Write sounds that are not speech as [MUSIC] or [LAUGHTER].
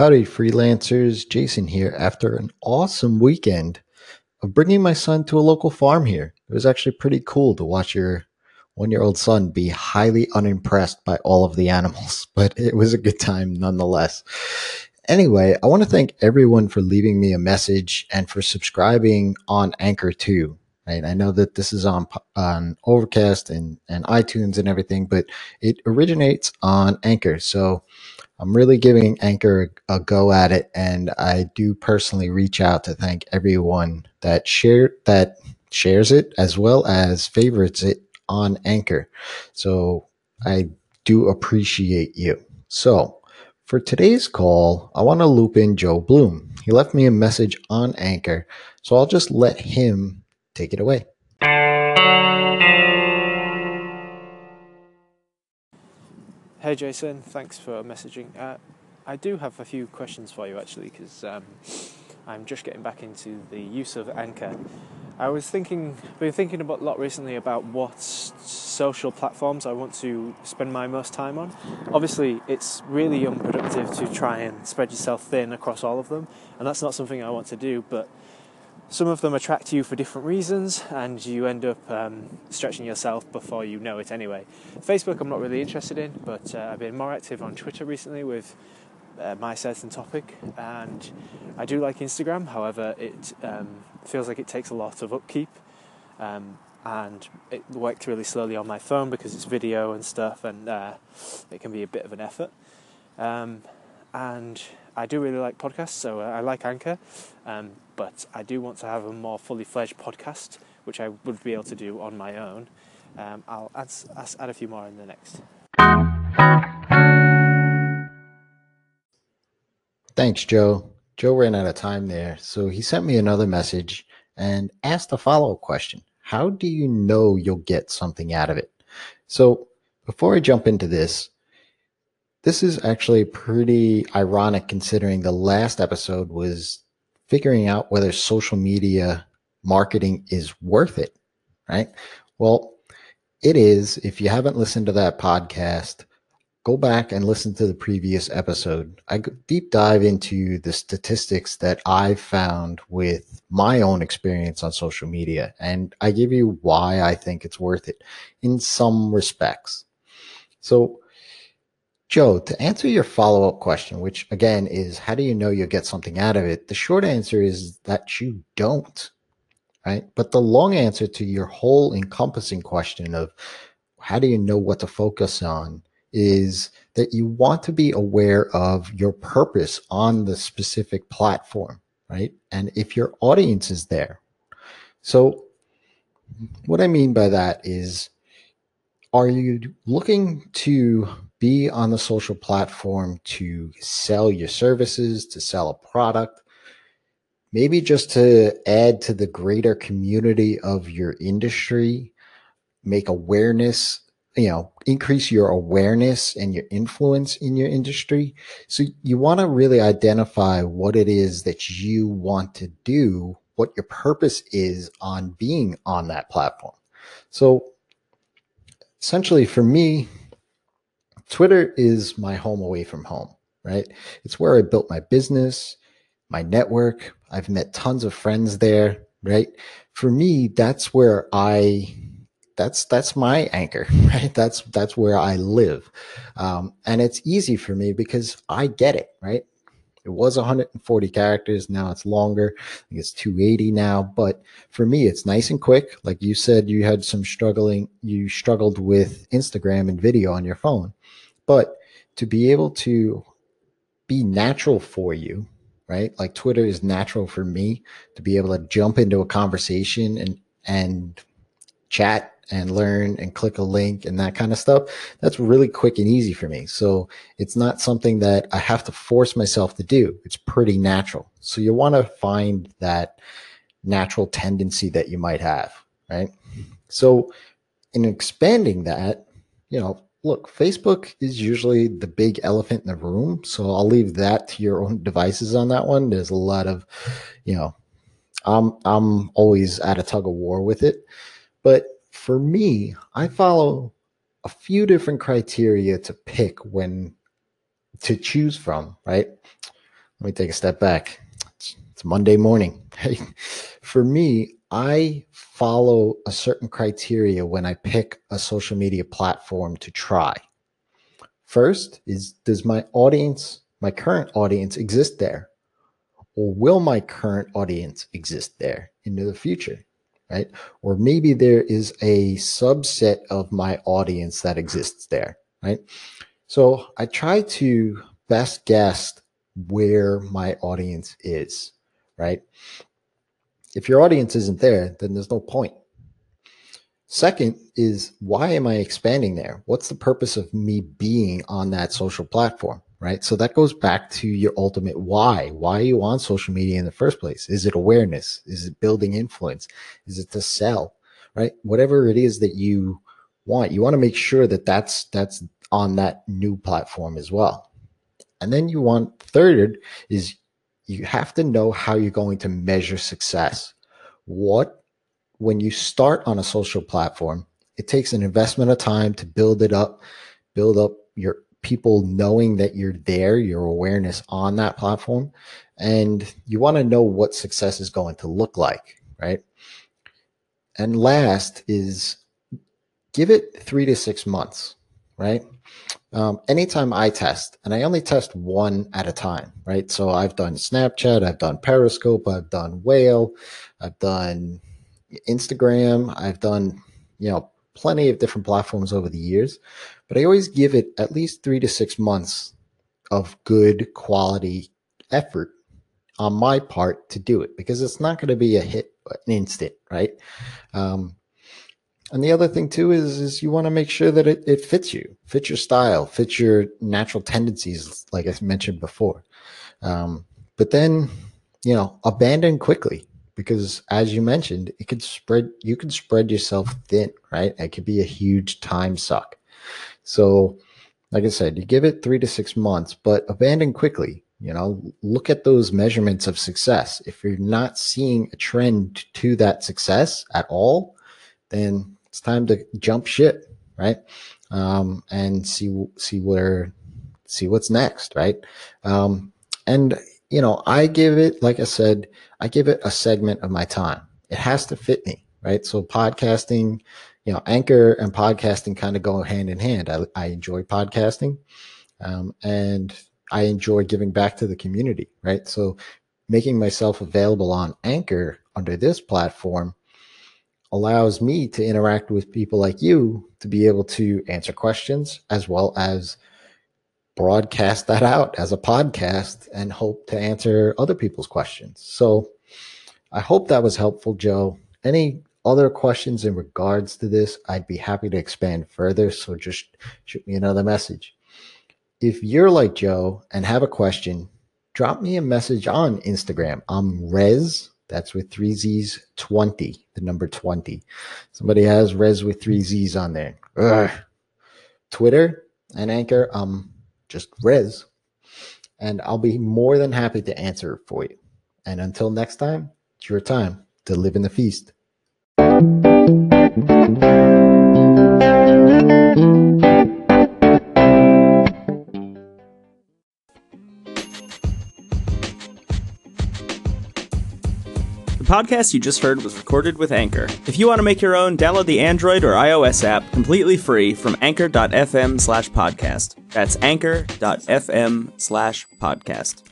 Howdy, freelancers. Jason here. After an awesome weekend of bringing my son to a local farm here, it was actually pretty cool to watch your one year old son be highly unimpressed by all of the animals, [LAUGHS] but it was a good time nonetheless. Anyway, I want to thank everyone for leaving me a message and for subscribing on Anchor too. Right? I know that this is on on Overcast and, and iTunes and everything, but it originates on Anchor. So I'm really giving Anchor a, go at it, and I do personally reach out to thank everyone that share that shares it as well as favorites it on Anchor. So I do appreciate you. So for today's call, I want to loop in Joe Bloom. He left me a message on Anchor, so I'll just let him take it away. Hey Jason, thanks for messaging. Uh, I do have a few questions for you actually, because um, I'm just getting back into the use of Anchor. I was thinking, been thinking about a lot recently about what social platforms I want to spend my most time on. Obviously, it's really unproductive to try and spread yourself thin across all of them, and that's not something I want to do. But some of them attract you for different reasons, and you end up um, stretching yourself before you know it anyway. Facebook, I'm not really interested in, but uh, I've been more active on Twitter recently with uh, my certain topic, and I do like Instagram, however, it um, feels like it takes a lot of upkeep. Um, and it worked really slowly on my phone because it's video and stuff, and uh, it can be a bit of an effort. Um, and I do really like podcasts, so uh, I like Anchor, um, but I do want to have a more fully fledged podcast, which I would be able to do on my own. Um, I'll add, add a few more in the next. Thanks, Joe. Joe ran out of time there, so he sent me another message and asked a follow up question How do you know you'll get something out of it? So, before I jump into this, this is actually pretty ironic considering the last episode was figuring out whether social media marketing is worth it, right? Well, it is. If you haven't listened to that podcast, go back and listen to the previous episode. I deep dive into the statistics that I found with my own experience on social media, and I give you why I think it's worth it in some respects. So, Joe, to answer your follow up question, which again is how do you know you'll get something out of it? The short answer is that you don't, right? But the long answer to your whole encompassing question of how do you know what to focus on is that you want to be aware of your purpose on the specific platform, right? And if your audience is there. So, what I mean by that is, are you looking to be on the social platform to sell your services, to sell a product, maybe just to add to the greater community of your industry, make awareness, you know, increase your awareness and your influence in your industry. So you want to really identify what it is that you want to do, what your purpose is on being on that platform. So essentially for me, Twitter is my home away from home, right? It's where I built my business, my network. I've met tons of friends there, right? For me, that's where I that's that's my anchor, [LAUGHS] right? That's that's where I live, um, and it's easy for me because I get it, right? It was 140 characters. Now it's longer. I think it's 280 now. But for me, it's nice and quick. Like you said, you had some struggling. You struggled with Instagram and video on your phone. But to be able to be natural for you, right? Like Twitter is natural for me to be able to jump into a conversation and and chat and learn and click a link and that kind of stuff. That's really quick and easy for me. So it's not something that I have to force myself to do. It's pretty natural. So you want to find that natural tendency that you might have, right? So in expanding that, you know, look, Facebook is usually the big elephant in the room. So I'll leave that to your own devices on that one. There's a lot of, you know, I'm I'm always at a tug of war with it. But for me, I follow a few different criteria to pick when to choose from, right? let me take a step back. It's, it's Monday morning. [LAUGHS] For me, I follow a certain criteria when I pick a social media platform to try. First is does my audience, my current audience exist there? Or will my current audience exist there into the future? Right? Or maybe there is a subset of my audience that exists there, right? So I try to best guess where my audience is, right? If your audience isn't there, then there's no point. Second is why am I expanding there? What's the purpose of me being on that social platform? Right. So that goes back to your ultimate why. Why are you on social media in the first place? Is it awareness? Is it building influence? Is it to sell? Right. Whatever it is that you want, you want to make sure that that's, that's on that new platform as well. And then you want third is you have to know how you're going to measure success. What when you start on a social platform, it takes an investment of time to build it up, build up your people knowing that you're there, your awareness on that platform. And you want to know what success is going to look like, right? And last is give it three to six months, right? Um, anytime I test, and I only test one at a time, right? So I've done Snapchat, I've done Periscope, I've done Whale, I've done Instagram. I've done, you know, plenty of different platforms over the years, but I always give it at least three to six months of good quality effort on my part to do it because it's not going to be a hit an instant, right? Um, and the other thing too is is you want to make sure that it, it fits you, fits your style, fits your natural tendencies, like I mentioned before. Um, but then, you know, abandon quickly because as you mentioned, it could spread, you can spread yourself thin, right? It could be a huge time suck. So, like I said, you give it three to six months, but abandon quickly. You know, look at those measurements of success. If you're not seeing a trend to that success at all, then it's time to jump ship, right? Um, and see see where see what's next, right? Um, and you know, I give it, like I said, I give it a segment of my time. It has to fit me, right? So podcasting, you know, anchor and podcasting kind of go hand in hand. I, I enjoy podcasting, um, and I enjoy giving back to the community, right? So making myself available on Anchor under this platform allows me to interact with people like you to be able to answer questions as well as broadcast that out as a podcast and hope to answer other people's questions. So I hope that was helpful, Joe. Any other questions in regards to this, I'd be happy to expand further. So just shoot me another message. If you're like Joe and have a question, drop me a message on Instagram. I'm Rez, that's with three Z's 20, the number 20. Somebody has Rez with three Z's on there. Ugh. Twitter and Anchor, um, just Rez, and I'll be more than happy to answer for you. And until next time, it's your time to live in the feast. The podcast you just heard was recorded with Anchor. If you want to make your own, download the Android or iOS app completely free from anchor.fm slash podcast. That's anchor.fm slash podcast.